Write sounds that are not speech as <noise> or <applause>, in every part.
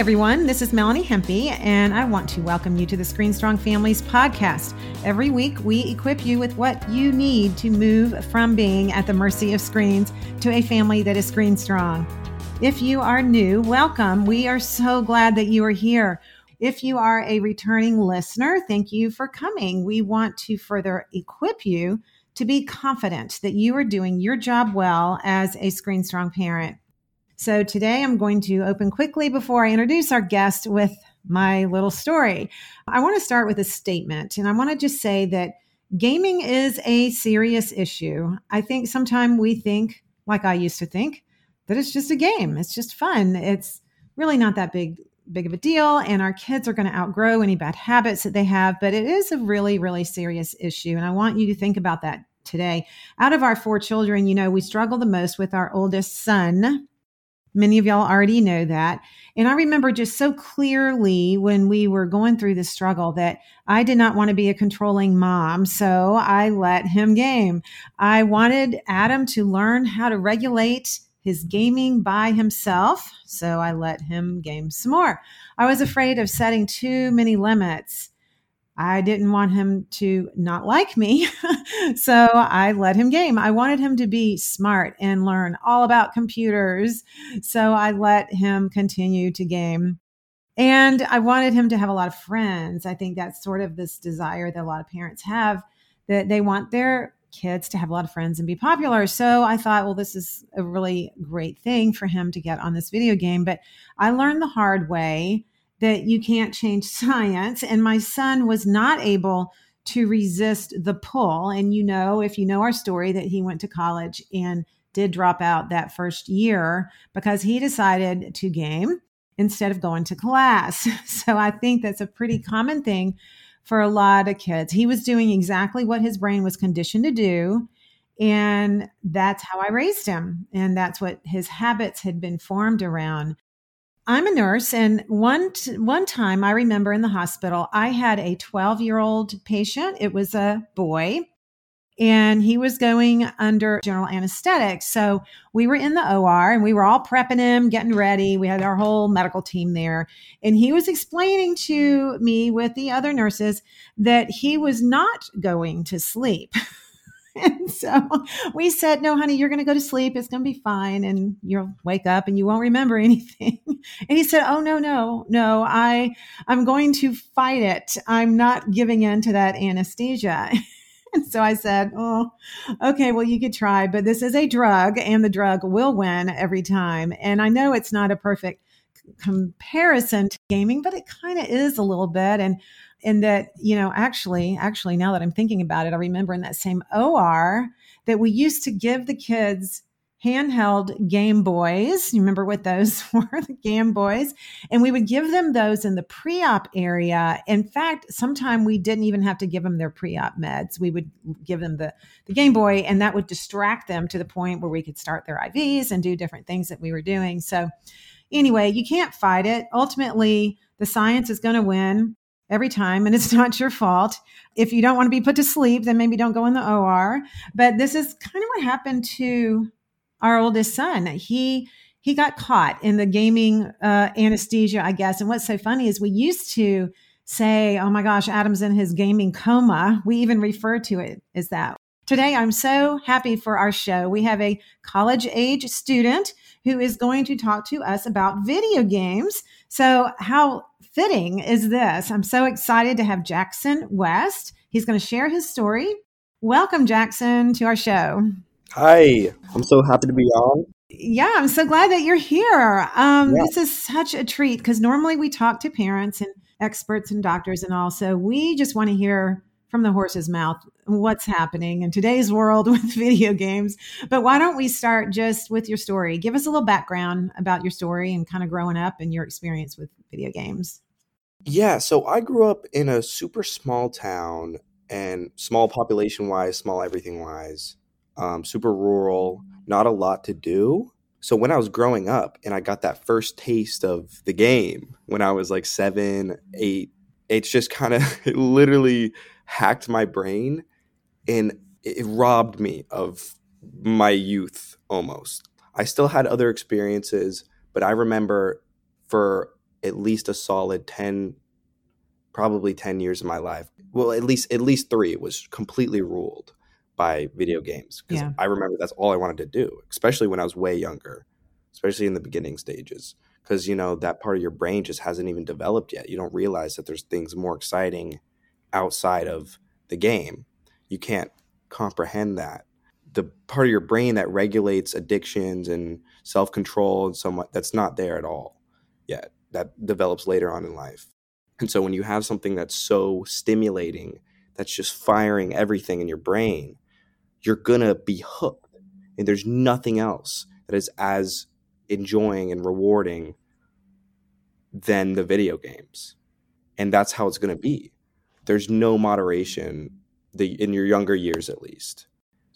everyone. This is Melanie Hempe, and I want to welcome you to the Screen Strong Families podcast. Every week, we equip you with what you need to move from being at the mercy of screens to a family that is screen strong. If you are new, welcome. We are so glad that you are here. If you are a returning listener, thank you for coming. We want to further equip you to be confident that you are doing your job well as a screen strong parent. So today I'm going to open quickly before I introduce our guest with my little story. I want to start with a statement, and I want to just say that gaming is a serious issue. I think sometimes we think, like I used to think, that it's just a game. It's just fun. It's really not that big big of a deal and our kids are going to outgrow any bad habits that they have, but it is a really really serious issue and I want you to think about that today. Out of our four children, you know, we struggle the most with our oldest son Many of y'all already know that. And I remember just so clearly when we were going through the struggle that I did not want to be a controlling mom. So I let him game. I wanted Adam to learn how to regulate his gaming by himself. So I let him game some more. I was afraid of setting too many limits. I didn't want him to not like me. <laughs> so I let him game. I wanted him to be smart and learn all about computers. So I let him continue to game. And I wanted him to have a lot of friends. I think that's sort of this desire that a lot of parents have that they want their kids to have a lot of friends and be popular. So I thought, well, this is a really great thing for him to get on this video game. But I learned the hard way that you can't change <laughs> science. And my son was not able to resist the pull. And you know, if you know our story, that he went to college and did drop out that first year because he decided to game instead of going to class. <laughs> So I think that's a pretty common thing for a lot of kids. He was doing exactly what his brain was conditioned to do. And that's how I raised him. And that's what his habits had been formed around. I'm a nurse, and one t- one time I remember in the hospital, I had a 12 year old patient. It was a boy, and he was going under general anesthetic. So we were in the OR, and we were all prepping him, getting ready. We had our whole medical team there, and he was explaining to me with the other nurses that he was not going to sleep. <laughs> and <laughs> so we said, No, honey, you're going to go to sleep. It's going to be fine. And you'll wake up and you won't remember <laughs> anything. And he said, Oh, no, no, no, I, I'm going to fight it. I'm not giving in to that anesthesia. <laughs> And so I said, Oh, okay, well, you could try, but this is a drug and the drug will win every time. And I know it's not a perfect comparison to gaming, but it kind of is a little bit. And and that you know actually actually now that i'm thinking about it i remember in that same or that we used to give the kids handheld game boys. You remember what those <laughs> were the game boys? And we would give them those in the pre-op area. In fact sometime we didn't even have to give them their pre-op meds. We would give them the, the game boy and that would distract them to the point where we could start their ivs and do different things that we were doing. So anyway you can't fight it. Ultimately the science is going to win every time and <laughs> it's not your fault. If you don't want to be put to sleep, then maybe don't go in the OR. But this is kind of what happened to our oldest son. He he got caught in the gaming uh, anesthesia, I guess. And what's so funny is we used to say, "Oh my gosh, Adam's in his gaming coma." We even refer to it as that. Today, I'm so happy for our show. We have a college age student who is going to talk to us about video games. So, how fitting is this? I'm so excited to have Jackson West. He's going to share his story. Welcome, Jackson, to our show. Hi, I'm so happy to be on. Yeah, I'm so glad that you're here. Um, yeah. This is such a treat because normally we talk to parents and experts and doctors and all. So we just want to hear from the horse's mouth what's happening in today's world <laughs> with video games. But why don't we start just with your story? Give us a little background about your story and kind of growing up and your experience with video games. Yeah, so I grew up in a super small town and small population wise, small everything wise, um, super rural, not a lot to do. So when I was growing up and I got that first taste of the game when I was like seven, eight, it's just kind of <laughs> literally hacked my brain and it robbed me of my youth almost. I still had other experiences, but I remember for at least a solid 10 probably 10 years of my life. Well at least at least 3 was completely ruled by video games because Yeah. I remember that's all I wanted to do especially when I was way younger especially in the beginning stages because you know that part of your brain just hasn't even developed yet. You don't realize that there's things more exciting outside of the game. You can't comprehend that. The part of your brain that regulates addictions and self-control and so much that's not there at all yet that develops later on in life. And so when you have something that's so stimulating that's just firing everything in your brain you're gonna be hooked. And there's nothing else that is as enjoying and rewarding than the video games. And that's how it's gonna be. There's no moderation the in your younger years at least.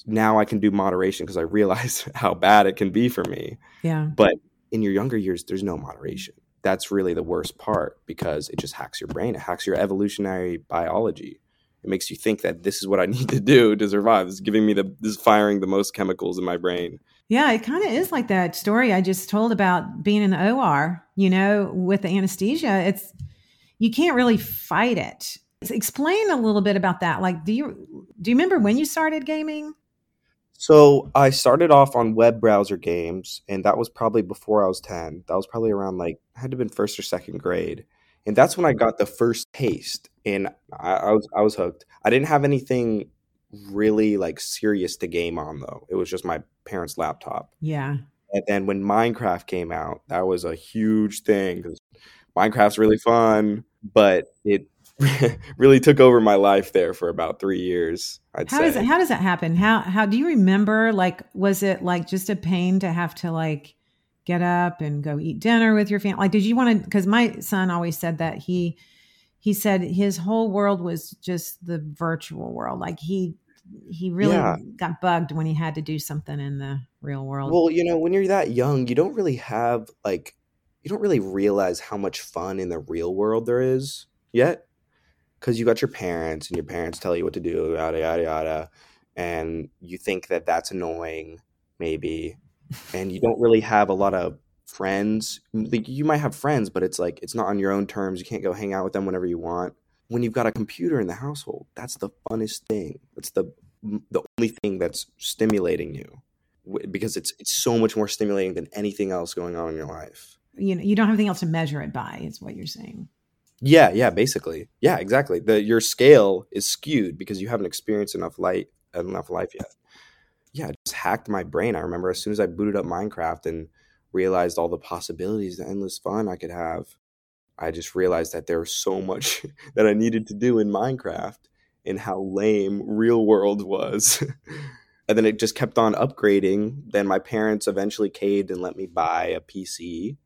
Now i can do moderation because i realize <laughs> how bad it can be for me. Yeah. but in your younger years there's no moderation that's really the worst part because it just hacks your brain it hacks your evolutionary biology it makes you think that this is what i <laughs> need to do to survive it's giving me the this is firing the most chemicals in my brain Yeah, it kind of is like that story I just told about being in the OR, you know, with the anesthesia. It's you can't really fight it. Explain a little bit about that. Like do you do you remember when you started gaming? So i started off on web browser games and that was probably before i was 10 that was probably around like I had to have been first or second grade. And that's when i got the first taste and I, I was i was hooked. I didn't have anything really like serious to game on though. It was just my parents laptop. Yeah. And then when Minecraft came out, that was a huge thing because Minecraft's really fun, but it <laughs> really took over my life there for about three years. I'd How say. does it how does that happen? How how do you remember like was it like just a pain to have to like get up and go eat dinner with your family? Like did you want to cuz my son always said that he he said his whole world was just the virtual world. Like he he really Yeah. got bugged when he had to do something in the real world. Well, you know, when you're that young, you don't really have like you don't really realize how much fun in the real world there is yet. Cause you got your parents and your parents tell you what to do, yada yada yada. And you think that that's annoying, maybe. And you don't really have a lot of friends. Like you might have friends, but it's like it's not on your own terms. You can't go hang out with them whenever you want. When you've got a computer in the household, that's the funnest thing. That's the the only thing that's stimulating you because it's it's so much more stimulating than anything else going on in your life. you know, you don't have anything else to measure it by, is what you're saying. Yeah, yeah, basically. Yeah, exactly. The your scale is skewed because you haven't experienced enough light enough life yet. Yeah, it just hacked my brain. I remember as soon as I booted up Minecraft and realized all the possibilities, the endless fun I could have, I just realized that there was so much <laughs> that I needed to do in Minecraft and how lame real world was. <laughs> and then it just kept on upgrading. Then my parents eventually caved and let me buy a PC.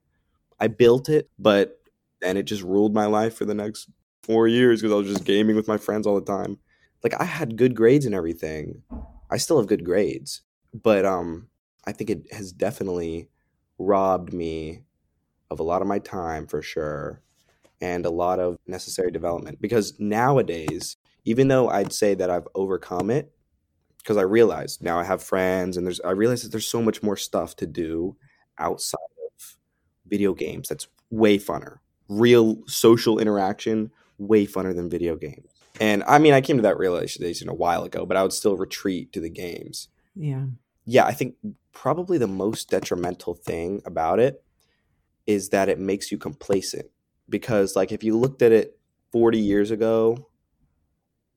I built it, but then it just ruled my life for the next four years because I was just gaming with my friends all the time. Like I had good grades and everything. I still have good grades, but um, I think it has definitely robbed me of a lot of my time for sure, and a lot of necessary development. Because nowadays, even though I'd say that I've overcome it, because I realize now I have friends and there's I realize that there's so much more stuff to do outside of video games that's way funner. Real social interaction way funner than video games. And I mean, I came to that realization a while ago, but I would still retreat to the games. Yeah. Yeah, I think probably the most detrimental thing about it is that it makes you complacent. Because, like, if you looked at it 40 years ago,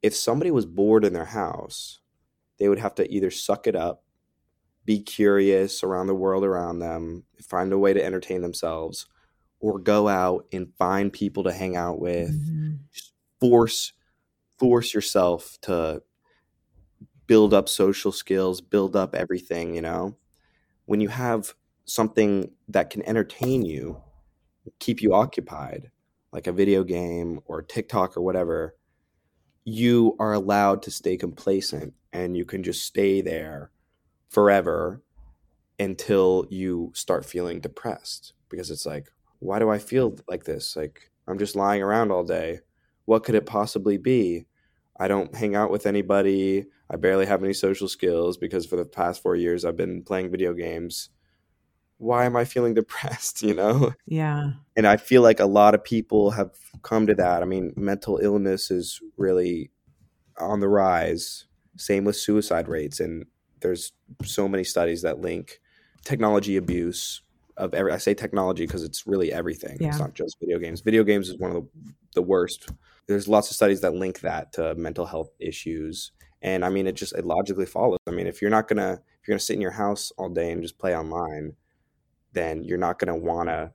if somebody was bored in their house, they would have to either suck it up, be curious around the world around them, find a way to entertain themselves, or go out and find people to hang out with, Mhm. force force yourself to build up social skills, build up everything, you know. When you have something that can entertain you, keep you occupied, like a video game or TikTok or whatever, you are allowed to stay complacent and you can just stay there forever until you start feeling depressed because it's like why do I feel like this? Like I'm just lying around all day. What could it possibly be? I don't hang out with anybody. I barely have any social skills because for the past 4 years I've been playing video games. why am I feeling <laughs> depressed? You know? Yeah. And I feel like a lot of people have come to that. I mean, mental illness is really on the rise. Same with suicide rates. And there's so many studies that link technology abuse of every I say technology because it's really everything. Yeah. It's not just video games. Video games is one of the, the worst. There's lots of studies that link that to mental health issues. And I mean it just it logically follows. I mean, if you're not gonna if you're gonna sit in your house all day and just play online, then you're not gonna wanna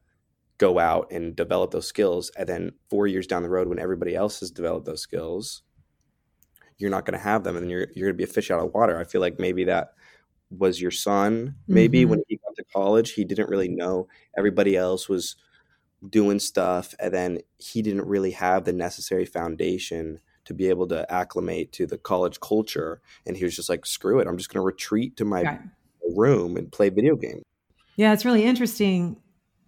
go out and develop those skills. And then four years down the road when everybody else has developed those skills, you're not gonna have them and you're you're gonna be a fish out of water. I feel like maybe that was your son. Maybe Mhm. when he to college, he didn't really mm-hmm. know everybody else was doing stuff, and then he didn't really have the necessary foundation to be able to acclimate to the college culture. And he was just like, "Screw it! I'm just going to retreat to my Right. room and play video games." Yeah, it's really interesting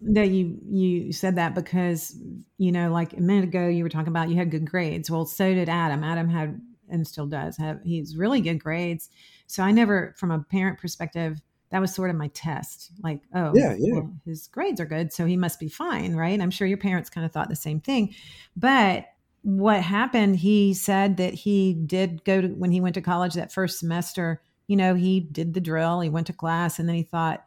that you you said that because you know, like a minute ago, you were talking about you had good grades. Well, so did Adam. Adam had and still does have he's really good grades. So I never, from a parent perspective, that was sort of my test. Like, oh, Yeah, yeah. well, his grades are good, so he must be fine, right? I'm sure your parents kind of thought the same thing. But what happened? He said that he did go to when he went to college that first semester. You know, he did the drill. He went to class, and then he thought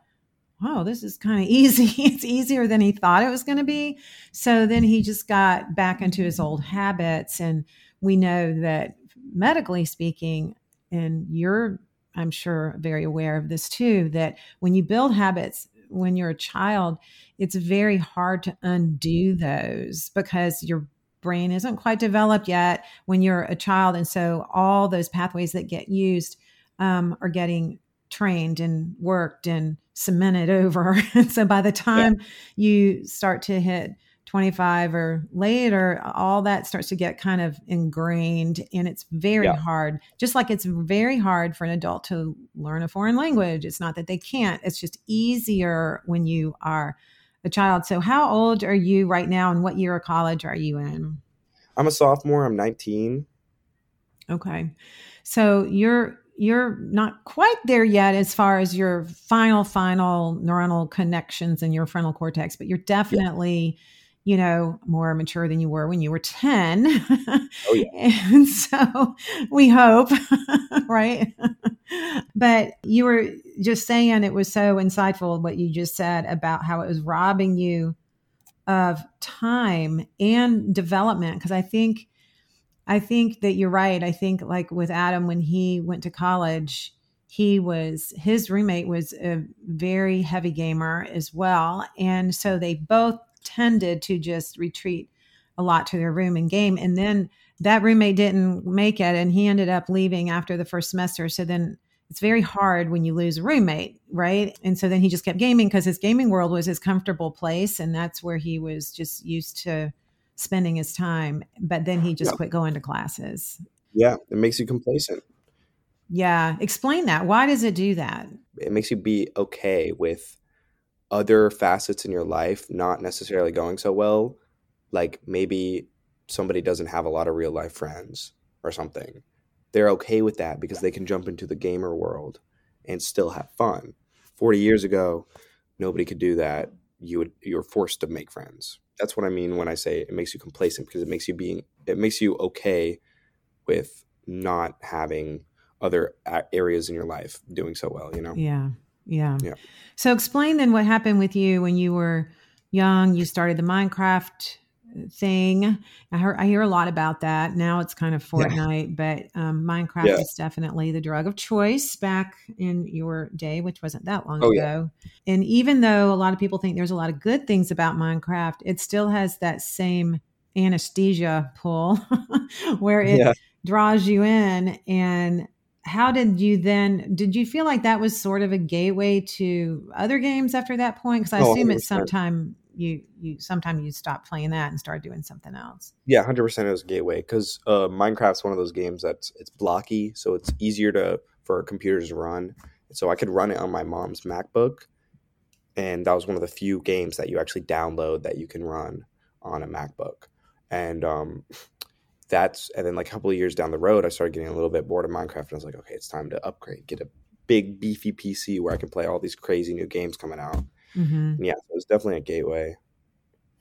wow, this is kind of <laughs> easy. it's easier than he thought it was going to be. So then he just got back into his old habits. And we know that medically speaking, and you're, I'm sure, very aware of this too, that when you build habits, when you're a child, it's very hard to undo those because your brain isn't quite developed yet when you're a child. And so all those pathways that get used um, are getting trained and worked and cemented <laughs> over. And so by the time you start to hit 25 or later, all that starts to get kind of ingrained and it's very Yeah. hard. Just like it's very hard for an adult to learn a foreign language. It's not that they can't, it's just easier when you are a child. So how old are you right now and what year of college are you in? I'm a sophomore. I'm 19. Okay. So you're you're not quite there yet as far as your final final neuronal connections in your frontal cortex, but you're definitely you know more mature than you were when you were 10 Oh, yeah. <laughs> and so we hope <laughs> right but you were just saying it was so insightful what you just said about how it was robbing you of time and development because i think I think that you're right. I think like with Adam when he went to college, he was his roommate was a very heavy gamer as well, and so they both tended to just retreat a lot to their room and game. And then that roommate didn't make it, and he ended up leaving after the first semester. So then it's very hard when you lose a roommate, right? And so then he just kept gaming because his gaming world was his comfortable place, and that's where he was just used to spending his time, but then he just Yeah. quit going to classes. Yeah, it makes you complacent. Yeah, explain that. Why does it do that? It makes you be okay with other facets in your life not necessarily going so well. Like maybe somebody doesn't have a lot of real life friends or something. They're okay with that because they can jump into the gamer world and still have fun. 40 years ago, nobody could do that. You would you were forced to make friends. That's what I mean when I say it makes you complacent because it makes you being it makes you okay with not having other areas in your life doing so well, you know? Yeah. Yeah. Yeah. So explain then what happened with you when you were young. You started the Minecraft thing. I heard I hear a lot about that. Now it's kind of Yeah. Fortnite, but um, Minecraft Yeah. is definitely the drug of choice back in your day, which wasn't that long Oh, yeah. ago. And even though a lot of people think there's a lot of good things about Minecraft, it still has that same anesthesia pull <laughs> where it Yeah. draws you in and how did you then did you feel like that was sort of a gateway to other games after that point because i Oh, assume at 100%. some time you you sometime you stopped playing that and started doing something else Yeah, hundred percent. It was a gateway because uh, Minecraft's one of those games that's it's blocky, so it's easier to for computers to run. So I could run it on my mom's MacBook, and that was one of the few games that you actually download that you can run on a MacBook. And um, that's and then like a couple of years down the road, I started getting a little bit bored of Minecraft, and I was like, okay, it's time to upgrade, get a big beefy PC where I can play all these crazy new games coming out. Mm-hmm. Yeah, it was definitely a gateway.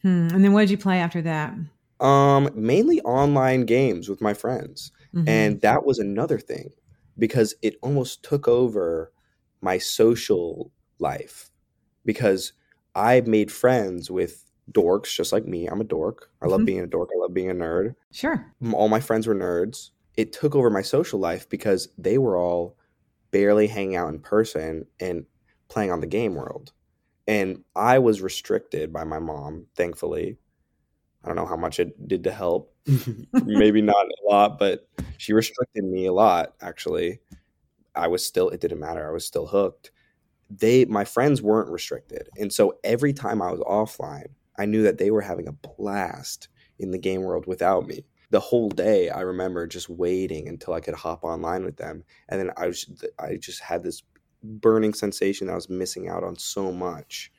Hmm. And then what did you play after that? Um, mainly online games with my friends. Mm-hmm. And that was another thing because it almost took over my social life because I made friends with dorks just like me. I'm a dork. I love mm-hmm. being a dork. I love being a nerd. Sure. All my friends were nerds. It took over my social life because they were all barely hanging out in person and playing on the game world. And I was restricted by my mom, thankfully. I don't know how much it did to help. <laughs> Maybe not a lot, but she restricted me a lot, actually. I was still, it didn't matter. I was still hooked. They, my friends weren't restricted. And so every time I was offline, I knew that they were having a blast in the game world without me. The whole day, I remember just waiting until I could hop online with them, and then I was I just had this burning sensation that I was missing out on so much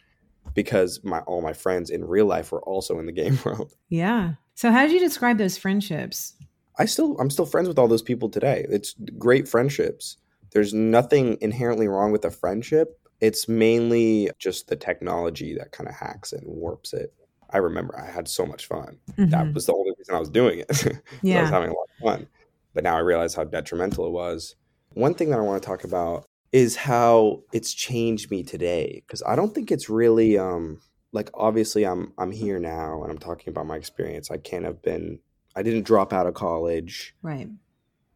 because my all my friends in real life were also in the <laughs> game world. Yeah. So how did you describe those friendships? I still I'm still friends with all those people today. It's great friendships. There's nothing inherently wrong with a friendship. It's mainly just the technology that kind of hacks it and warps it. I remember I had so much fun. Mm-hmm. That was the only reason I was doing it. yeah. <laughs> I was having a lot of fun. But now I realize how detrimental it was. One thing that I want to talk about is how it's changed me today because I don't think it's really um like obviously I'm I'm here now and I'm talking about my experience. I can't have been I didn't drop out of college. Right.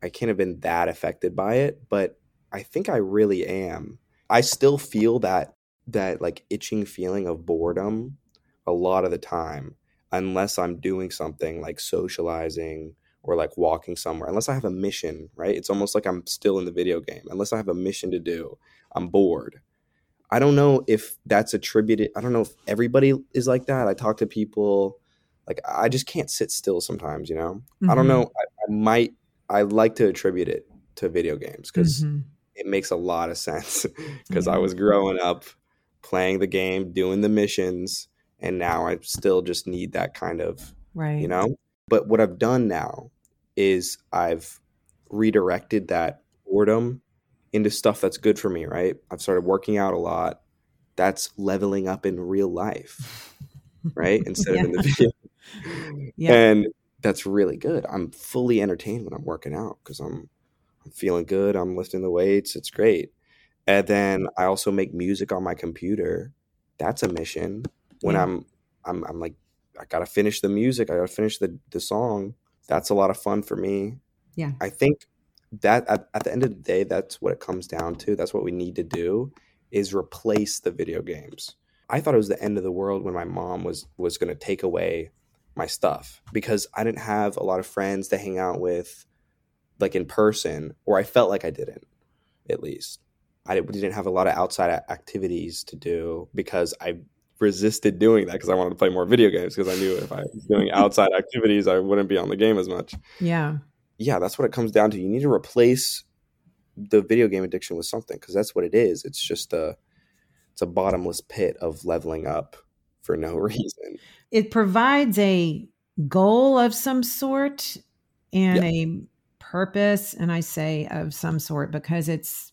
I can't have been that affected by it, but I think I really am. I still feel that that like itching feeling of boredom a lot of the time unless I'm doing something like socializing or like walking somewhere unless I have a mission, right? It's almost like I'm still in the video game. Unless I have a mission to do, I'm bored. I don't know if that's attributed. I don't know if everybody is like that. I talk to people like I just can't sit still sometimes, you know? Mm-hmm. I don't know. Mm-hmm. I, I, might, I like to attribute it to video games because mm-hmm. It makes a lot of sense <laughs> because I was growing up playing the game, doing the missions, and now I still just need that kind of, right. you know? But what I've done now is I've redirected that boredom into stuff that's good for me, right? I've started working out a lot. That's leveling up in real life, right? <laughs> Instead yeah. of in the video. yeah. And that's really good. I'm fully entertained when I'm working out because I'm I'm feeling good. I'm lifting the weights. It's great. And then I also make music on my computer. That's a mission. When yeah. I'm I'm I'm like I gotta finish the music. I gotta finish the the song that's a lot of fun for me. Yeah. I think that at, at the end of the day, that's what it comes down to. That's what we need to do is replace the video games. I thought it was the end of the world when my mom was was going to take away my stuff because I didn't have a lot of friends to hang out with like in person or I felt like I didn't at least. I didn't have a lot of outside activities to do because I resisted doing that because I wanted to play more video games because I knew if I was doing <laughs> outside activities, I wouldn't be on the game as much. Yeah. Yeah, that's what it comes down to. You need to replace the video game addiction with something because that's what it is. It's just a it's a bottomless pit of leveling up for no <laughs> reason. It provides a goal of some sort and yeah. a purpose and I say of some sort because it's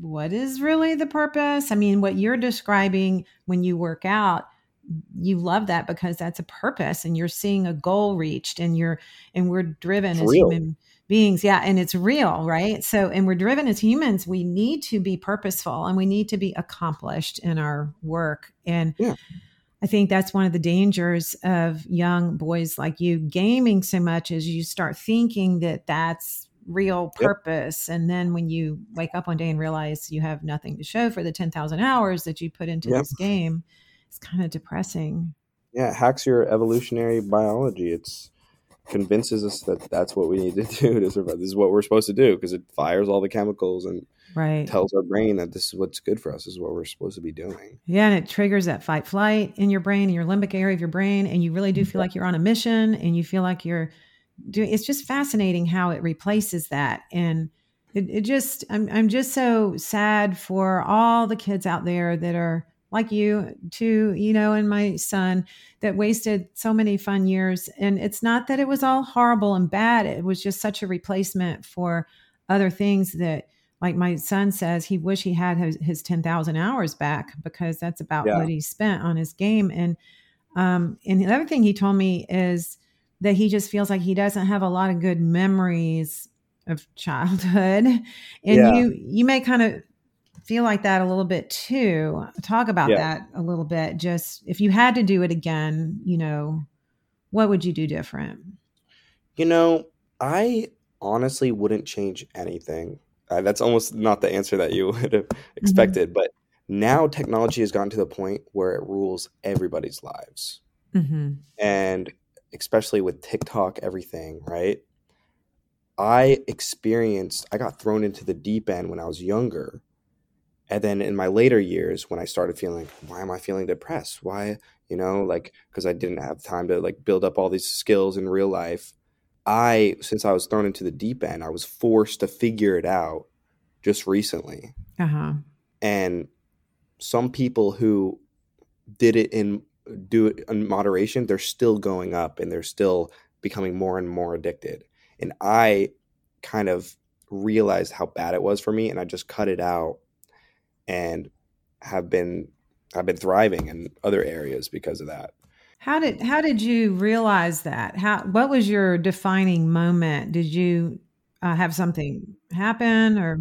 what is really the purpose? I mean, what you're describing when you work out, you love that because that's a purpose and you're seeing a goal reached and you're and we're driven it's as real. human beings. Yeah, and it's real, right? So and we're driven as humans, we need to be purposeful and we need to be accomplished in our work. And yeah. I think that's one of the dangers of young boys like you gaming so much is you start thinking that that's real purpose. Yep. And then when you wake up one day and realize you have nothing to show for the 10,000 hours that you put into yep. this game, it's kind of depressing. Yeah, it hacks your evolutionary biology. It's convinces us that that's what we need to <laughs> do to survive. This is what we're supposed to do because it fires all the chemicals and right. tells our brain that this is what's good for us. This is what we're supposed to be doing. Yeah, and it triggers that fight flight in your brain, in your limbic area of your brain, and you really do feel like you're on a mission, and you feel like you're doing it's just fascinating how it replaces that and it, it just I'm, I'm just so sad for all the kids out there that are like you too you know and my son that wasted so many fun years and it's not that it was all horrible and bad it was just such a replacement for other things that like my son says he wish he had his, his 10,000 hours back because that's about Yeah. what he spent on his game and um and the other thing he told me is that he just feels like he doesn't have a lot of good memories of childhood <laughs> and Yeah. you you may kind of feel like that a little bit too talk about Yeah. that a little bit just if you had to do it again you know what would you do different You know, I honestly wouldn't change anything. Uh, that's almost not the answer that you <laughs> would have expected, but now technology has gotten to the point where it rules everybody's lives. mm-hmm. And especially with TikTok, everything, right? I experienced, I got thrown into the deep end when I was younger. And then in my later years, when I started feeling, why am I feeling depressed? Why, you know, like, because I didn't have time to like build up all these skills in real life. I, since I was thrown into the deep end, I was forced to figure it out just recently. uh-huh And some people who did it in do it in moderation, they're still going up and they're still becoming more and more addicted. And I kind of realized how bad it was for me and I just cut it out and have been I've been thriving in other areas because of that. How did how did you realize that? How what was your defining moment? Did you uh, have something happen or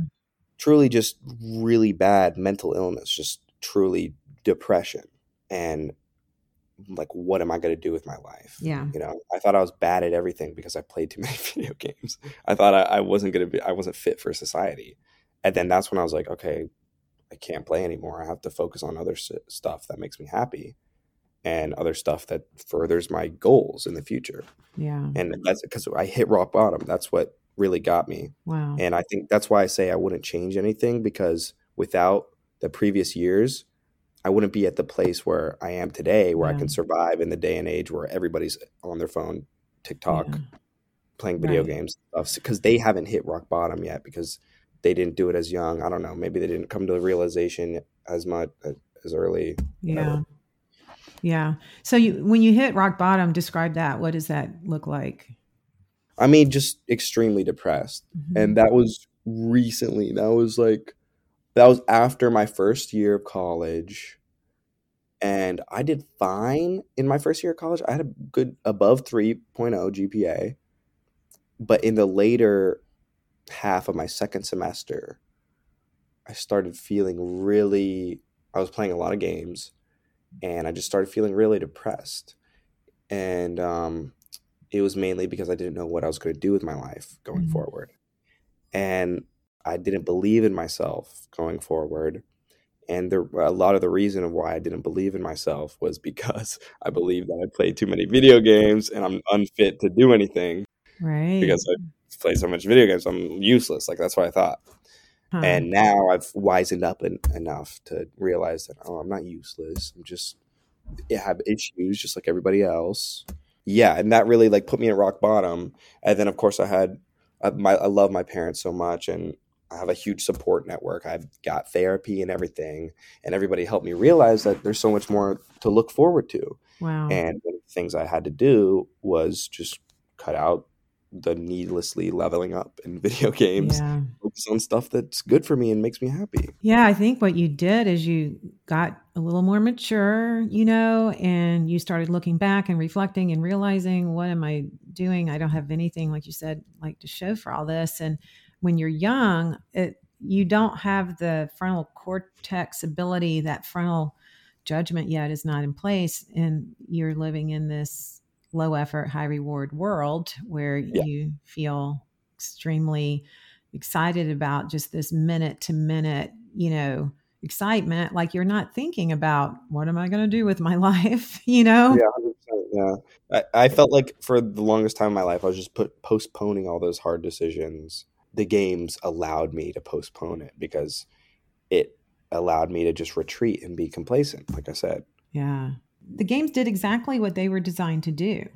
Truly just really bad mental illness, just truly depression and like what am I going to do with my life? yeah? You know, I thought I was bad at everything because I played too <laughs> many video games. I thought I, I wasn't gonna be, I wasn't fit for society. And then that's when I was like, okay, I can't play anymore. I have to focus on other s- stuff that makes me happy, and other stuff that furthers my goals in the future. Yeah. And that's because I hit rock bottom. That's what really got me. Wow. And I think that's why I say I wouldn't change anything because without the previous years, I wouldn't be at the place where I am today, where I can survive in the day and age where everybody's on their phone, TikTok, Yeah. playing video Right. games, because they haven't hit rock bottom yet because they didn't do it as young. I don't know. Maybe they didn't come to the realization as much as early. Yeah. Yeah. So you when you hit rock bottom, describe that. What does that look like? I mean, just extremely depressed. Mhm. and that was recently that was like that was after my first year of college and i did fine in my first year of college i had a good above 3.0 gpa but in the later half of my second semester i started feeling really i was playing a lot of games and i just started feeling really depressed and um, it was mainly because i didn't know what i was going to do with my life going Mhm. forward and I didn't believe in myself going forward. And there, a lot of the reason of why I didn't believe in myself was because <laughs> I believed that I played too many video games and I'm unfit to do anything Right. because I play so much video games. I'm useless. Like that's what I thought. Huh. And now I've wisened up en- enough to realize that oh, I'm not useless. I'm just I have issues just like everybody else. Yeah, and that really like put me at rock bottom. And then of course I had I, my I love my parents so much, and I have a huge support network. I've got therapy and everything, and everybody helped me realize that there's so much more to look forward to. wow. And one of the things I had to do was just cut out the needlessly leveling up in <laughs> video games yeah. focus on stuff that's good for me and makes me happy. Yeah, I think what you did is you got a little more mature, you know, and you started looking back and reflecting and realizing, what am I doing? I don't have anything, like you said, like to show for all this. And when you're young, it you don't have the frontal cortex ability, that frontal judgment yet is not in place, and you're living in this low effort, high reward world where Yeah. you feel extremely excited about just this minute to minute, you know, excitement. Like you're not thinking about what am I going to do with my <laughs> life, you know? Yeah, 100%, yeah. I, I felt like for the longest time in my life, I was just put postponing all those hard decisions. The games allowed me to postpone it because it allowed me to just retreat and be complacent. Like I said, Yeah. The games did exactly what they were designed to do.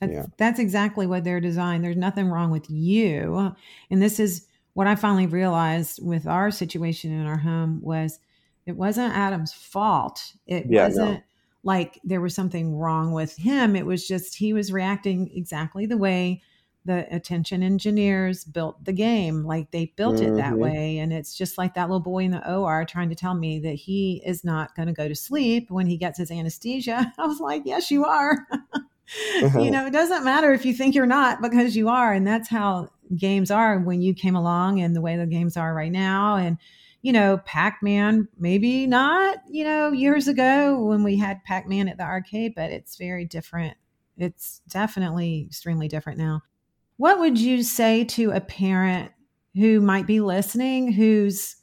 That's, Yeah. that's exactly what they're designed. There's nothing wrong with you. And this is what I finally realized with our situation in our home was it wasn't Adam's fault. It Yeah, wasn't like there was something wrong with him. It was just he was reacting exactly the way the attention engineers built the game like they built mm-hmm. it that mm-hmm. way and it's just like that little boy in the or trying to tell me that he is not going to go to sleep when he gets his anesthesia <laughs> i was like yes you are uh-huh. <laughs> you know it doesn't matter if you think you're not because you are and that's how games are when you came along and the way the games are right now and you know pac-man maybe not you know years ago when we had pac-man at the arcade but it's very different it's definitely extremely different now what would you say to a parent who might be listening who's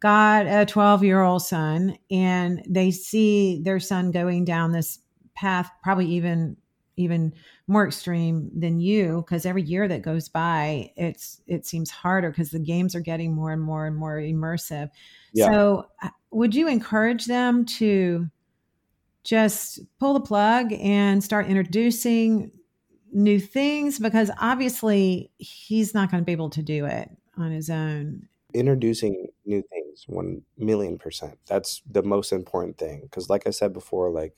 got a 12 year old son and they see their son going down this path probably even even more extreme than you because every year that goes by it's it seems harder because the games are getting more and more and more immersive yeah. so uh, would you encourage them to just pull the plug and start introducing new things because obviously he's not going to be able to do it on his own introducing new things 1 million percent that's the most important thing because like i said before like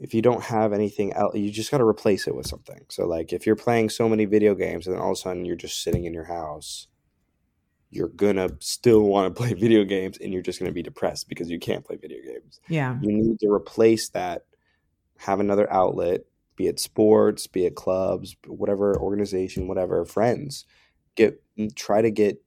if you don't have anything else, you just got to replace it with something. So, like, if you're playing so many video games and then all of a sudden you're just sitting in your house, you're gonna still want to <laughs> play video games and you're just gonna be depressed because you can't play video games. Yeah. You need to replace that, have another outlet, be it sports, be it clubs, whatever organization, whatever, friends. Get try to get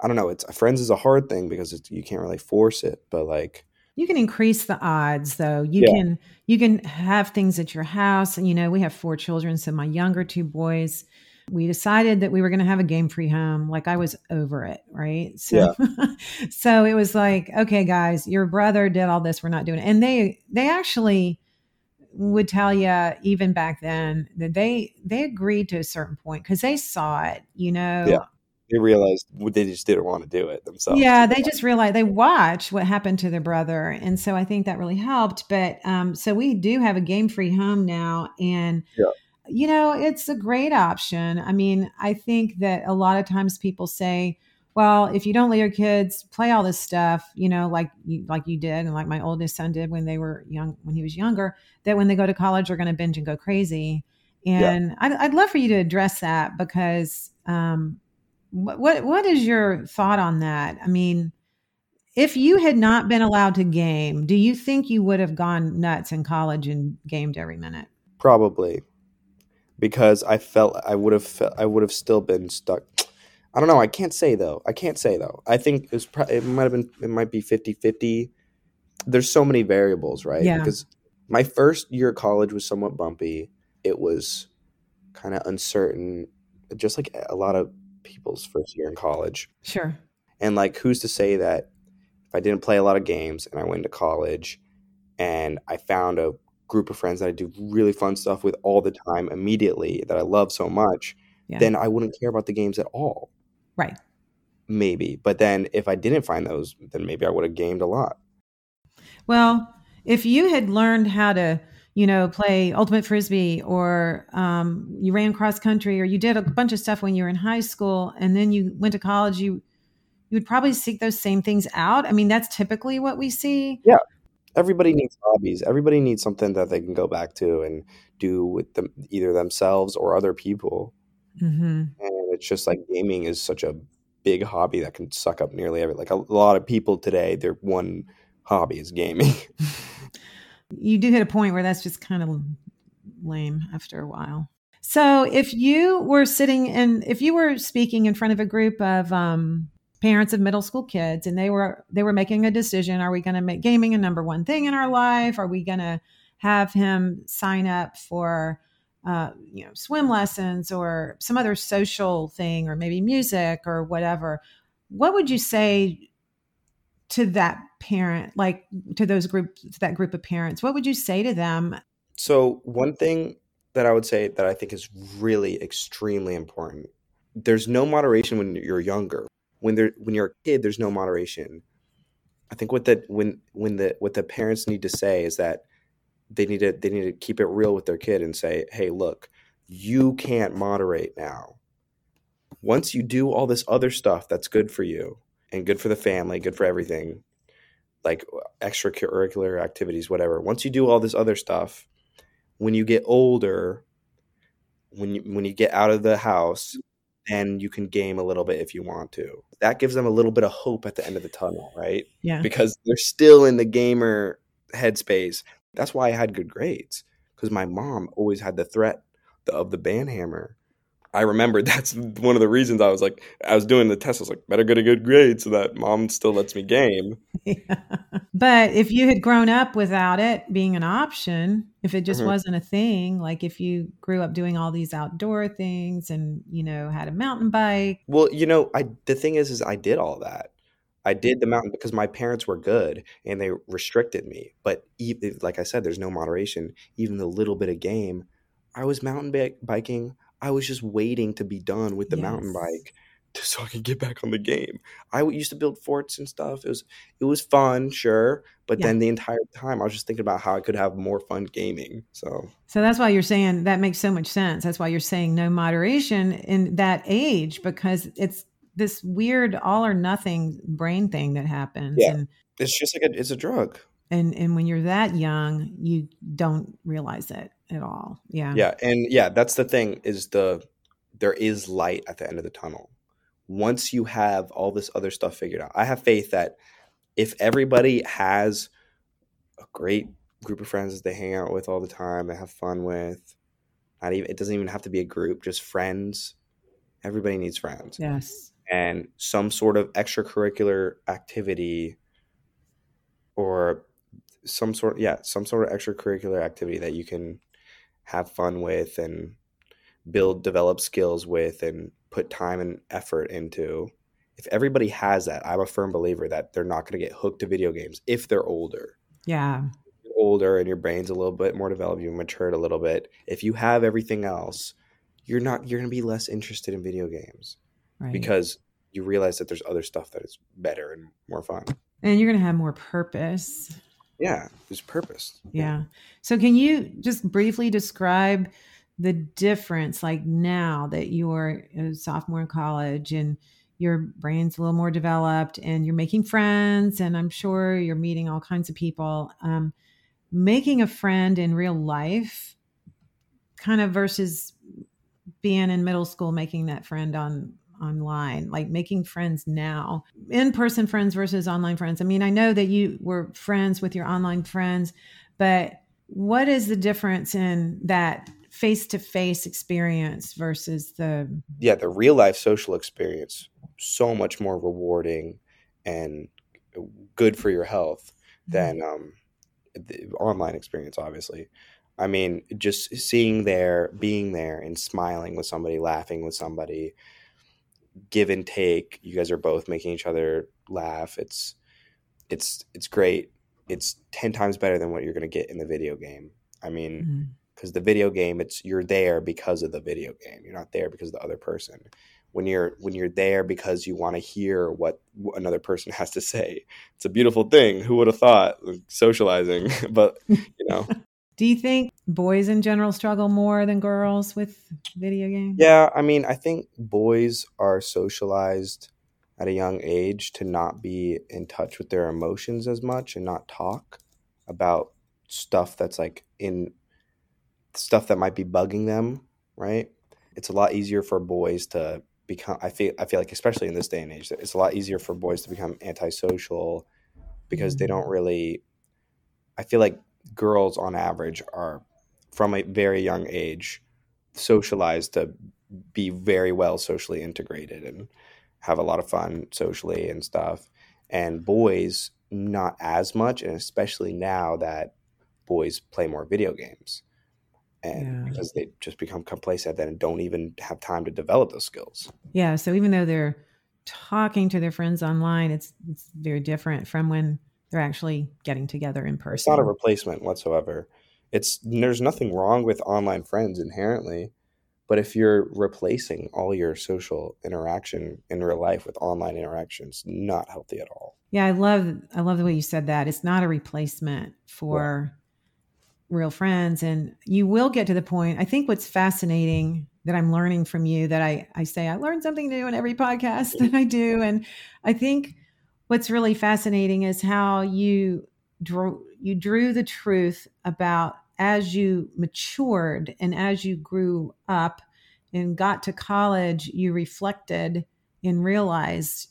I don't know, it's friends is a hard thing because it's you can't really force it, but like you can increase the odds though. You yeah. can you can have things at your house. And you know, we have four children, so my younger two boys, we decided that we were going to have a game free home. Like I was over it, right? So yeah. <laughs> so it was like, okay guys, your brother did all this, we're not doing it. And they they actually would tell you even back then that they they agreed to a certain point because they saw it, you know. Yeah they realized they just didn't want to do it themselves. Yeah, they just realized they watched what happened to their brother, and so I think that really helped. But um, so we do have a game free home now, and yeah. you know it's a great option. I mean, I think that a lot of times people say, "Well, if you don't let your kids play all this stuff, you know, like you, like you did, and like my oldest son did when they were young, when he was younger, that when they go to college, they're going to binge and go crazy." And yeah. I'd, I'd love for you to address that because um, what what is your thought on that? I mean, if you had not been allowed to game, do you think you would have gone nuts in college and gamed every minute? Probably. Because I felt I would have felt, I would have still been stuck. I don't know, I can't say though. I can't say though. I think it was it might have been it might be 50-50. There's so many variables, right? Yeah. Because my first year of college was somewhat bumpy. It was kind of uncertain, just like a lot of people's first year in college. Sure. And like, who's to say that if I didn't play a lot of games and I went to college and I found a group of friends that I do really fun stuff with all the time immediately that I love so much, yeah. then I wouldn't care about the games at all. Right. Maybe. But then if I didn't find those, then maybe I would have gamed a lot. Well, if you had learned how to you know, play ultimate frisbee or um, you ran cross country or you did a bunch of stuff when you were in high school and then you went to college, you you would probably seek those same things out. I mean, that's typically what we see. Yeah. Everybody needs hobbies. Everybody needs something that they can go back to and do with them, either themselves or other people. Mm-hmm. And it's just like gaming is such a big hobby that can suck up nearly every. Like a, a lot of people today, their one hobby is gaming. <laughs> you do hit a point where that's just kind of lame after a while. So if you were sitting and if you were speaking in front of a group of um, parents of middle school kids and they were they were making a decision, are we going to make gaming a number one thing in our life? Are we going to have him sign up for uh, you know swim lessons or some other social thing or maybe music or whatever? What would you say to that parent like to those group to that group of parents what would you say to them so one thing that i would say that i think is really extremely important there's no moderation when you're younger when there when you're a kid there's no moderation i think what that when when the what the parents need to say is that they need to they need to keep it real with their kid and say hey look you can't moderate now once you do all this other stuff that's good for you and good for the family, good for everything, like extracurricular activities, whatever. Once you do all this other stuff, when you get older, when you when you get out of the house, then you can game a little bit if you want to. That gives them a little bit of hope at the end of the tunnel, right? Yeah. Because they're still in the gamer headspace. That's why I had good grades because my mom always had the threat of the band hammer I remember <laughs> that's one of the reasons I was like, I was doing the test. I was like, better get a good grade so that mom still lets me game. <laughs> Yeah. But if you had grown up without it being an option, if it just mm-hmm. wasn't a thing, like if you grew up doing all these outdoor things and, you know, had a mountain bike. Well, you know, I, the thing is, is I did all that. I did the mountain because my parents were good and they restricted me. But even, like I said, there's no moderation. Even the little bit of game, I was mountain biking I was just waiting to be done with the yes. mountain bike to, <laughs> so I could get back on the game. I used to build forts and stuff. It was it was fun, sure, but yeah. then the entire time I was just thinking about how I could have more fun gaming. So So that's why you're saying that makes so much sense. That's why you're saying no moderation in that age because it's this weird all or nothing brain thing that happens. Yeah. And, it's just like a, it's a drug. And and when you're that young, you don't realize it at all. Yeah. Yeah, and yeah, that's the thing is the there is light at the end of the tunnel. Once you have all this other stuff figured out. I have faith that if everybody has a great group of friends that they hang out with all the time, they have fun with, not even it doesn't even have to be a group, just friends. Everybody needs friends. Yes. And some sort of extracurricular activity or some sort yeah, some sort of extracurricular activity that you can have fun with and build develop skills with and put time and effort into. If everybody has that i'm a firm believer that they're not going to get hooked to video games if they're older. Yeah. You're older and your brain's a little bit more developed you've matured a little bit if you have everything else you're not you're going to be less interested in video games. Right. because you realize that there's other stuff that is better and more fun. And you're going to have more purpose. Yeah there's purpose. Yeah. So can you just briefly describe the difference like now that you're a sophomore in college and your brain's a little more developed and you're making friends and i'm sure you're meeting all kinds of people um, making a friend in real life kind of versus being in middle school making that friend on online, like making friends now, in person friends versus online friends. I mean, I know that you were friends with your online friends, but what is the difference in that face to face experience versus the. Yeah, the real life social experience, so much more rewarding and good for your health mm-hmm. than um, the online experience, obviously. I mean, just seeing there, being there, and smiling with somebody, laughing with somebody, give and take. You guys are both making each other laugh. It's it's it's great. It's ten times better than what you're going to get in the video game. I mean, because mm-hmm. the video game, it's you're there because of the video game. You're not there because of the other person. When you're when you're there because you want to hear what another person <laughs> has to say, it's a beautiful thing. Who would have thought socializing? <laughs> but you know, <laughs> do you think boys in general struggle more than girls with video games? Yeah, I mean, I think boys are socialized at a young age to not be in touch with their emotions as much and not talk about stuff that's like in stuff that might be bugging them, right? It's a lot easier for boys to become I feel I feel like especially in this day and age it's a lot easier for boys to become antisocial because they mm. don't really I feel like girls on average are from a very young age socialized to be very well socially integrated and have a lot of fun socially and stuff and boys not as much and especially now that boys play more video games and yeah. because they just become complacent and don't even have time to develop those skills yeah so even though they're talking to their friends online it's it's very different from when they're actually getting together in person. It's not a replacement whatsoever. It's there's nothing wrong with online friends inherently, but if you're replacing all your social interaction in real life with online interactions, not healthy at all. Yeah, I love I love the way you said that. It's not a replacement for yeah. real friends and you will get to the point. I think what's fascinating that I'm learning from you that I I say I learn something new in every podcast that I do and I think what's really fascinating is how you drew you drew the truth about as you matured and as you grew up and got to college, you reflected and realized,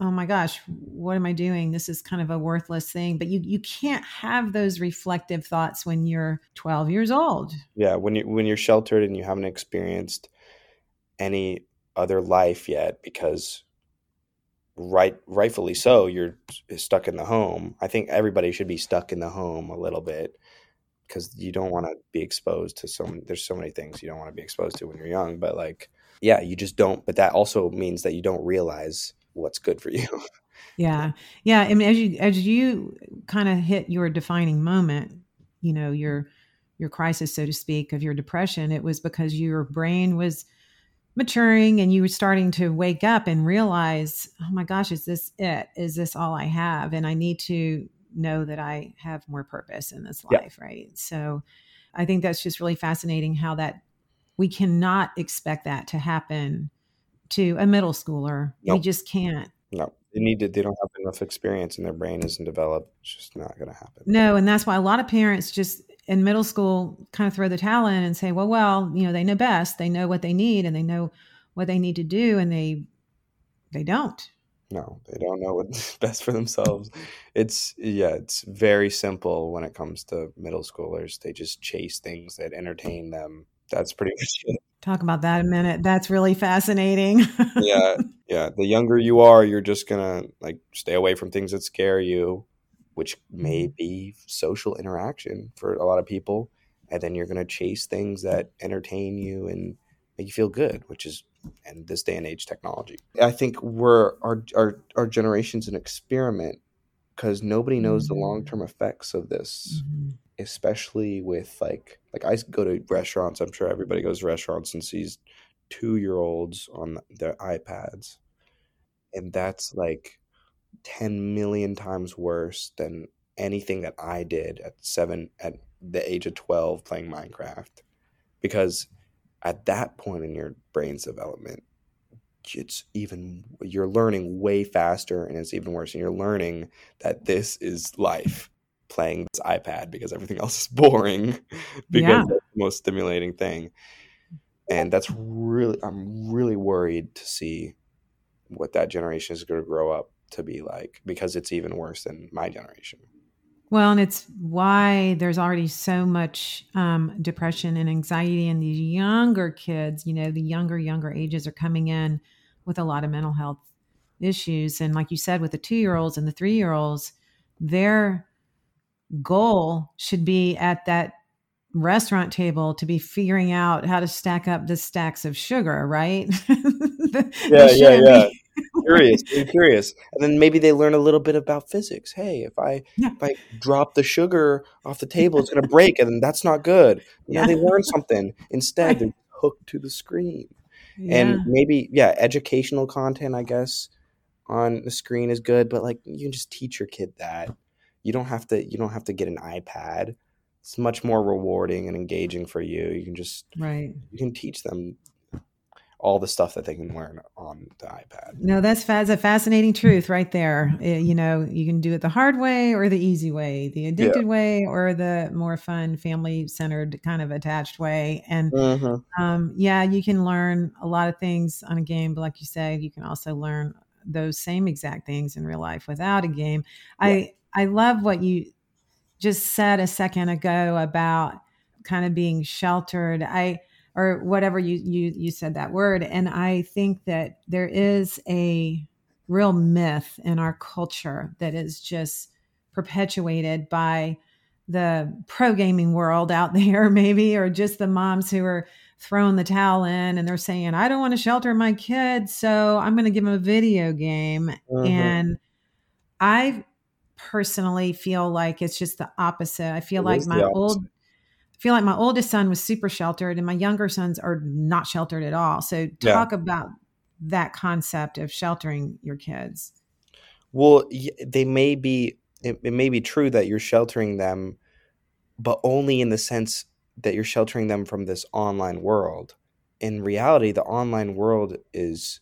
oh my gosh, what am I doing? This is kind of a worthless thing. But you you can't have those reflective thoughts when you're 12 years old. Yeah, when you when you're sheltered and you haven't experienced any other life yet because right rightfully so you're stuck in the home i think everybody should be stuck in the home a little bit because you don't want to be exposed to so there's so many things you don't want to be exposed to when you're young but like yeah you just don't but that also means that you don't realize what's good for <laughs> you yeah yeah I mean, as you as you kind of hit your defining moment you know your your crisis so to speak of your depression it was because your brain was maturing and you were starting to wake up and realize, oh my gosh, is this it? Is this all I have? And I need to know that I have more purpose in this life, yeah. right? So I think that's just really fascinating how that we cannot expect that to happen to a middle schooler. Nope. We just can't. No, they need to, they don't have enough experience and their brain isn't developed. It's just not going to happen. No, and that's why a lot of parents just in middle school kind of throw the towel in and say, well, well, you know, they know best. They know what they need and they know what they need to do and they they don't. No, they don't know what's <laughs> best for themselves. It's yeah, it's very simple when it comes to middle schoolers. They just chase things that entertain them. That's pretty <laughs> much it. Talk about that a minute. That's really fascinating. yeah, <laughs> yeah. The younger you are, you're just gonna like stay away from things that scare you which may mm-hmm. be social interaction for a lot of people. And then you're going to chase things that entertain you and make you feel good, which is, in this day and age, technology. I think we're our our, our generation's an experiment because nobody knows mm-hmm. the long term effects of this, mm-hmm. especially with like like I go to restaurants. I'm sure everybody goes to restaurants and sees two year olds on their iPads, and that's like 10 million times worse than anything that I did at seven, at the age of 12 playing Minecraft. Because at that point in your brain's development, it's even, you're learning way faster and it's even worse. And you're learning that this is life playing this iPad because everything <laughs> else is boring <laughs> because yeah. the most stimulating thing. And that's really, I'm really worried to see what that generation is going to grow up to be like because it's even worse than my generation. Well, and it's why there's already so much um, depression and anxiety in these younger kids. You know, the younger, younger ages are coming in with a lot of mental health issues. And like you said, with the two year olds and the three year olds, their goal should be at that restaurant table to be figuring out how to stack up the stacks of sugar, right? <laughs> the, yeah, yeah, yeah <laughs> curious, curious, and then maybe they learn a little bit about physics. Hey, if I yeah. if I drop the sugar off the table, it's going <laughs> to break, and that's not good. Yeah, know, they learn something. Instead, they're hooked to the screen, yeah. and maybe yeah, educational content, I guess, on the screen is good, but like you can just teach your kid that. You don't have to. You don't have to get an iPad. It's much more rewarding and engaging for you. You can just right. You can teach them all the stuff that they can learn on the iPad. No, that's, that's a fascinating truth right there. It, eh, you know, you can do it the hard way or the easy way, the addicted yeah. way or the more fun, family centered kind of attached way. And mm-hmm. um, yeah, you can learn a lot of things on a game, but like you said, you can also learn those same exact things in real life without a game. Yeah. I I love what you just said a second ago about kind of being sheltered. I or whatever you you you said that word. And i think that there is a real myth in our culture that is just perpetuated by the pro gaming world out <laughs> there maybe or just the moms who are throwing the towel in and they're saying i don't want to shelter my kids so i'm going to give them a video game. Mm-hmm. and i personally feel like it's just the opposite. I feel it like my old feel like my oldest son was super sheltered and my younger sons are not sheltered at all. So talk yeah. about that concept of sheltering your kids. Well, they may be it, it may be true that you're sheltering them but only in the sense that you're sheltering them from this online world. In reality, the online world is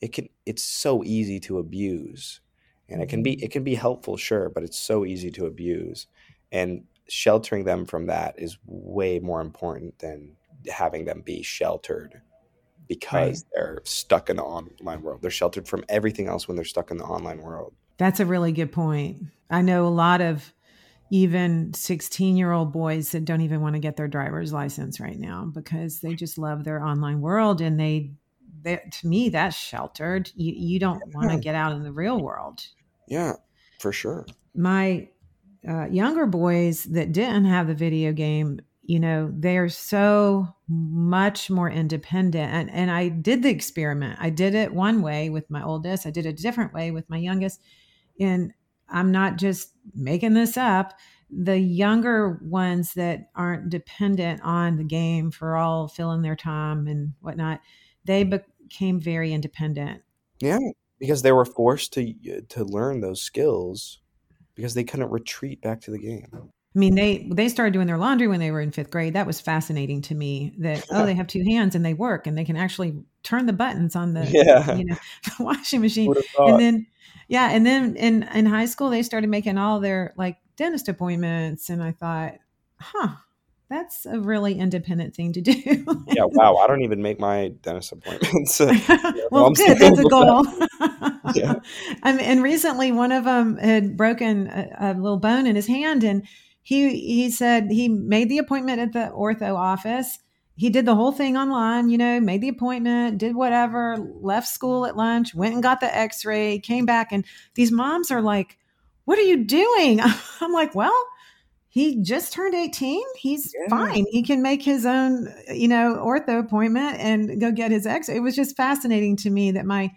it can it's so easy to abuse. And it can be mm-hmm. it can be helpful, sure, but it's so easy to abuse. And sheltering them from that is way more important than having them be sheltered because right. they're stuck in the online world. They're sheltered from everything else when they're stuck in the online world. That's a really good point. I know a lot of even 16 year old boys that don't even want to get their driver's license right now because they just love their online world and they, they to me that's sheltered you, you don't yeah. want to get out in the real world yeah for sure my uh, younger boys that didn't have the video game you know they're so much more independent. And, and i did the experiment. I did it one way with my oldest. I did a different way with my youngest. And i'm not just making this up. The younger ones that aren't dependent on the game for all filling their time and whatnot they became very independent. Yeah because they were forced to to learn those skills because they couldn't retreat back to the game I mean, they they started doing their laundry when they were in fifth grade. That was fascinating to me. That oh, they <laughs> have two hands and they work and they can actually turn the buttons on the <laughs> yeah. you know <laughs> the washing machine. And then yeah, and then in in high school they started making all their like dentist appointments, and I thought, huh, that's a really independent thing to do. yeah, wow. I don't even make my dentist appointments. <laughs> <laughs> well, good. That's a goal. <laughs> yeah. And recently one of them had broken a, a, little bone in his hand, and he he said he made the appointment at the ortho office. He did the whole thing online, you know, made the appointment, did whatever, left school at lunch, went and got the x-ray, came back and these moms are like, "What are you doing?" I'm like, "Well, he just turned 18 he's yeah. fine he can make his own you know ortho appointment and go get his x it was just fascinating to me that my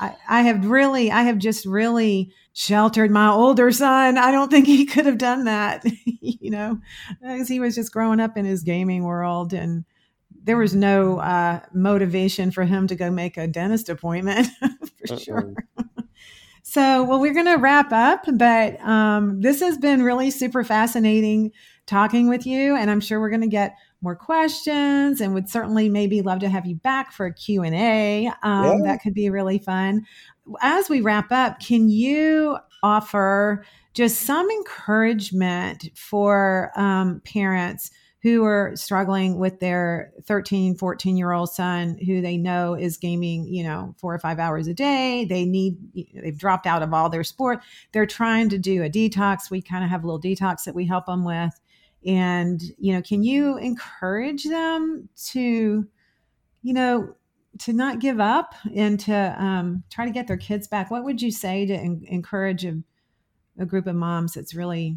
I, I have really i have just really sheltered my older son. I don't think he <laughs> could have done that, <laughs> you know, because he was just growing up in his gaming world and there was no uh, motivation for him to go make a dentist appointment <laughs> for Uh-oh. sure. So, well, we're going to wrap up, but um, this has been really super fascinating talking with you, and I'm sure we're going to get more questions and would certainly maybe love to have you back for a q&a um, yeah. that could be really fun as we wrap up, can you offer just some encouragement for um, parents who are struggling with their 13, 14 year old son who they know is gaming, you know, four or five hours a day. They need, they've dropped out of all their sport. They're trying to do a detox. We kind of have a little detox that we help them with. And, you know, can you encourage them to, you know, to not give up and to um, try to get their kids back what would you say to en- encourage a, a, group of moms that's really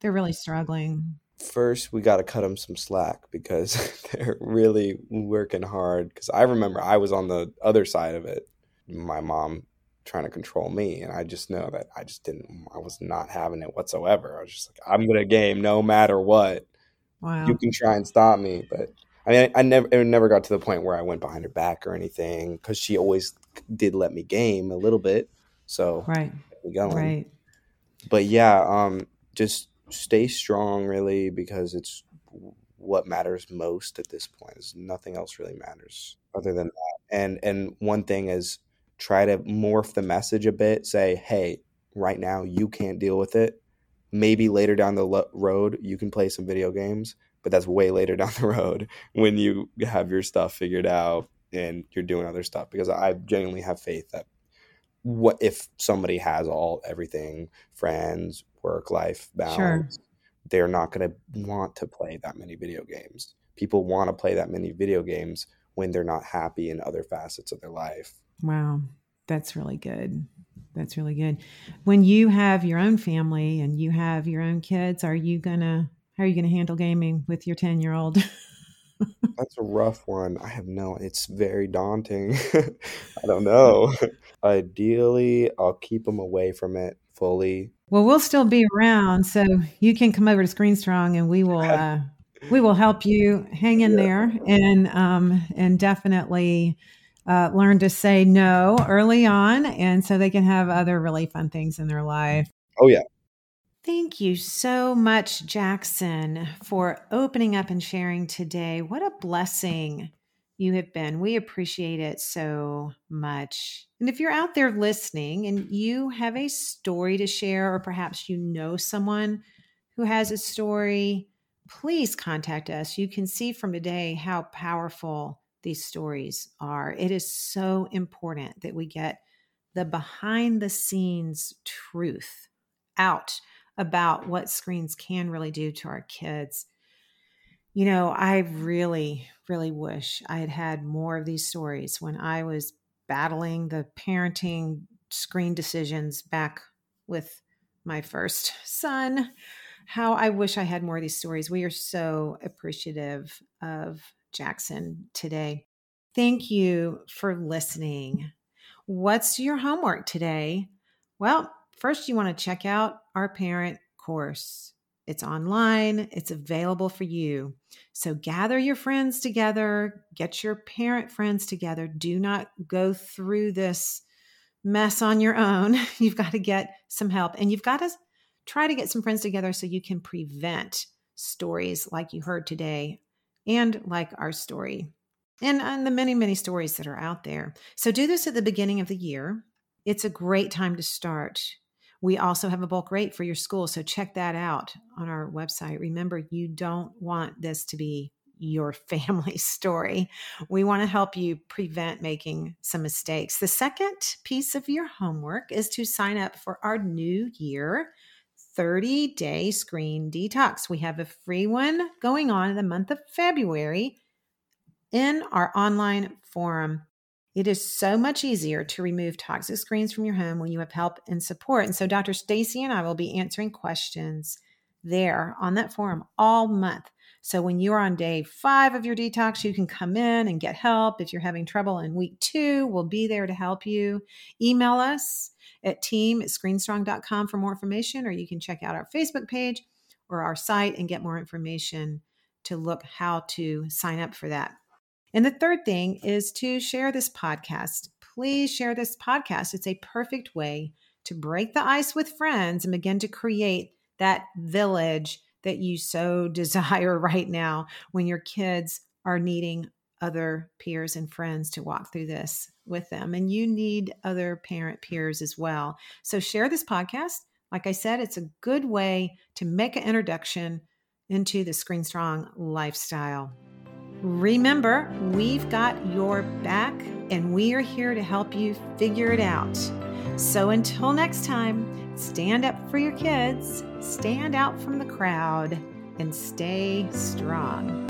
they're really struggling first we got to cut them some slack because <laughs> they're really working hard because i remember i was on the other side of it my mom trying to control me and i just know that i just didn't i was not having it whatsoever i was just like i'm gonna game no matter what wow you can try and stop me but I mean, I, I never, it never got to the point where I went behind her back or anything because she always did let me game a little bit. So right, going. Right. But yeah, um, just stay strong, really, because it's what matters most at this point. Is nothing else really matters other than that. And and one thing is try to morph the message a bit. Say, hey, right now you can't deal with it. Maybe later down the lo- road you can play some video games but that's way later <laughs> down the road when you have your stuff figured out and you're doing other stuff because I genuinely have faith that what if somebody has all everything friends work life balance sure. they're not going to want to play that many video games people want to play that many video games when they're not happy in other facets of their life wow that's really good that's really good when you have your own family and you have your own kids are you going to how are you going to handle gaming with your 10 year old? <laughs> That's a rough one. I have no, it's very daunting. <laughs> I don't know. <laughs> Ideally, I'll keep them away from it fully. Well, we'll still be around, so you can come over to Screen Strong, and we <laughs> will uh, we will help you hang in yeah. there and um, and definitely uh, learn to say no early on, and so they can have other really fun things in their life. Oh yeah, Thank you so much, Jackson, for opening up and sharing today. What a blessing you have been. We appreciate it so much. And if you're out there listening and you have a story to share, or perhaps you know someone who has a story, please contact us. You can see from today how powerful these stories are. It is so important that we get the behind the scenes truth out about what screens can really do to our kids. You know, I really, really wish I had had more of these stories when I was battling the parenting screen decisions back with my first <laughs> son. How I wish I had more of these stories. We are so appreciative of Jackson today. Thank you for listening. What's your homework today? Well, first, you want to check out our parent course. It's online, it's available for you. So gather your friends together, get your parent friends together. Do not go through this mess on your own. <laughs> You've got to get some help and you've got to try to get some friends together so you can prevent stories like you heard today and like our story and, and the many, many stories that are out there. So do this at the beginning of the year. It's a great time to start. We also have a bulk rate for your school. So check that out on our website. Remember, you don't want this to be your <laughs> family story. We want to help you prevent making some mistakes. The second piece of your homework is to sign up for our new year 30 day screen detox. We have a free one going on in the month of February in our online forum. It is so much easier to remove toxic screens from your home when you have help and support. And so Dr. Stacy and I will be answering questions there on that forum all month. So when you're on day five of your detox, you can come in and get help. If you're having trouble in week two, we'll be there to help you. Email us at team at screenstrong.com for more information, or you can check out our Facebook page or our site and get more information to look how to sign up for that. And the third thing is to share this podcast. Please share this podcast. It's a perfect way to break the ice with friends and begin to create that village that you so <laughs> desire right now when your kids are needing other peers and friends to walk through this with them. And you need other parent peers as well. So share this podcast. Like I said, it's a good way to make an introduction into the Screen Strong lifestyle. Remember, we've got your back and we are here to help you figure it out. So until next time, stand up for your kids, stand out from the crowd, and stay strong.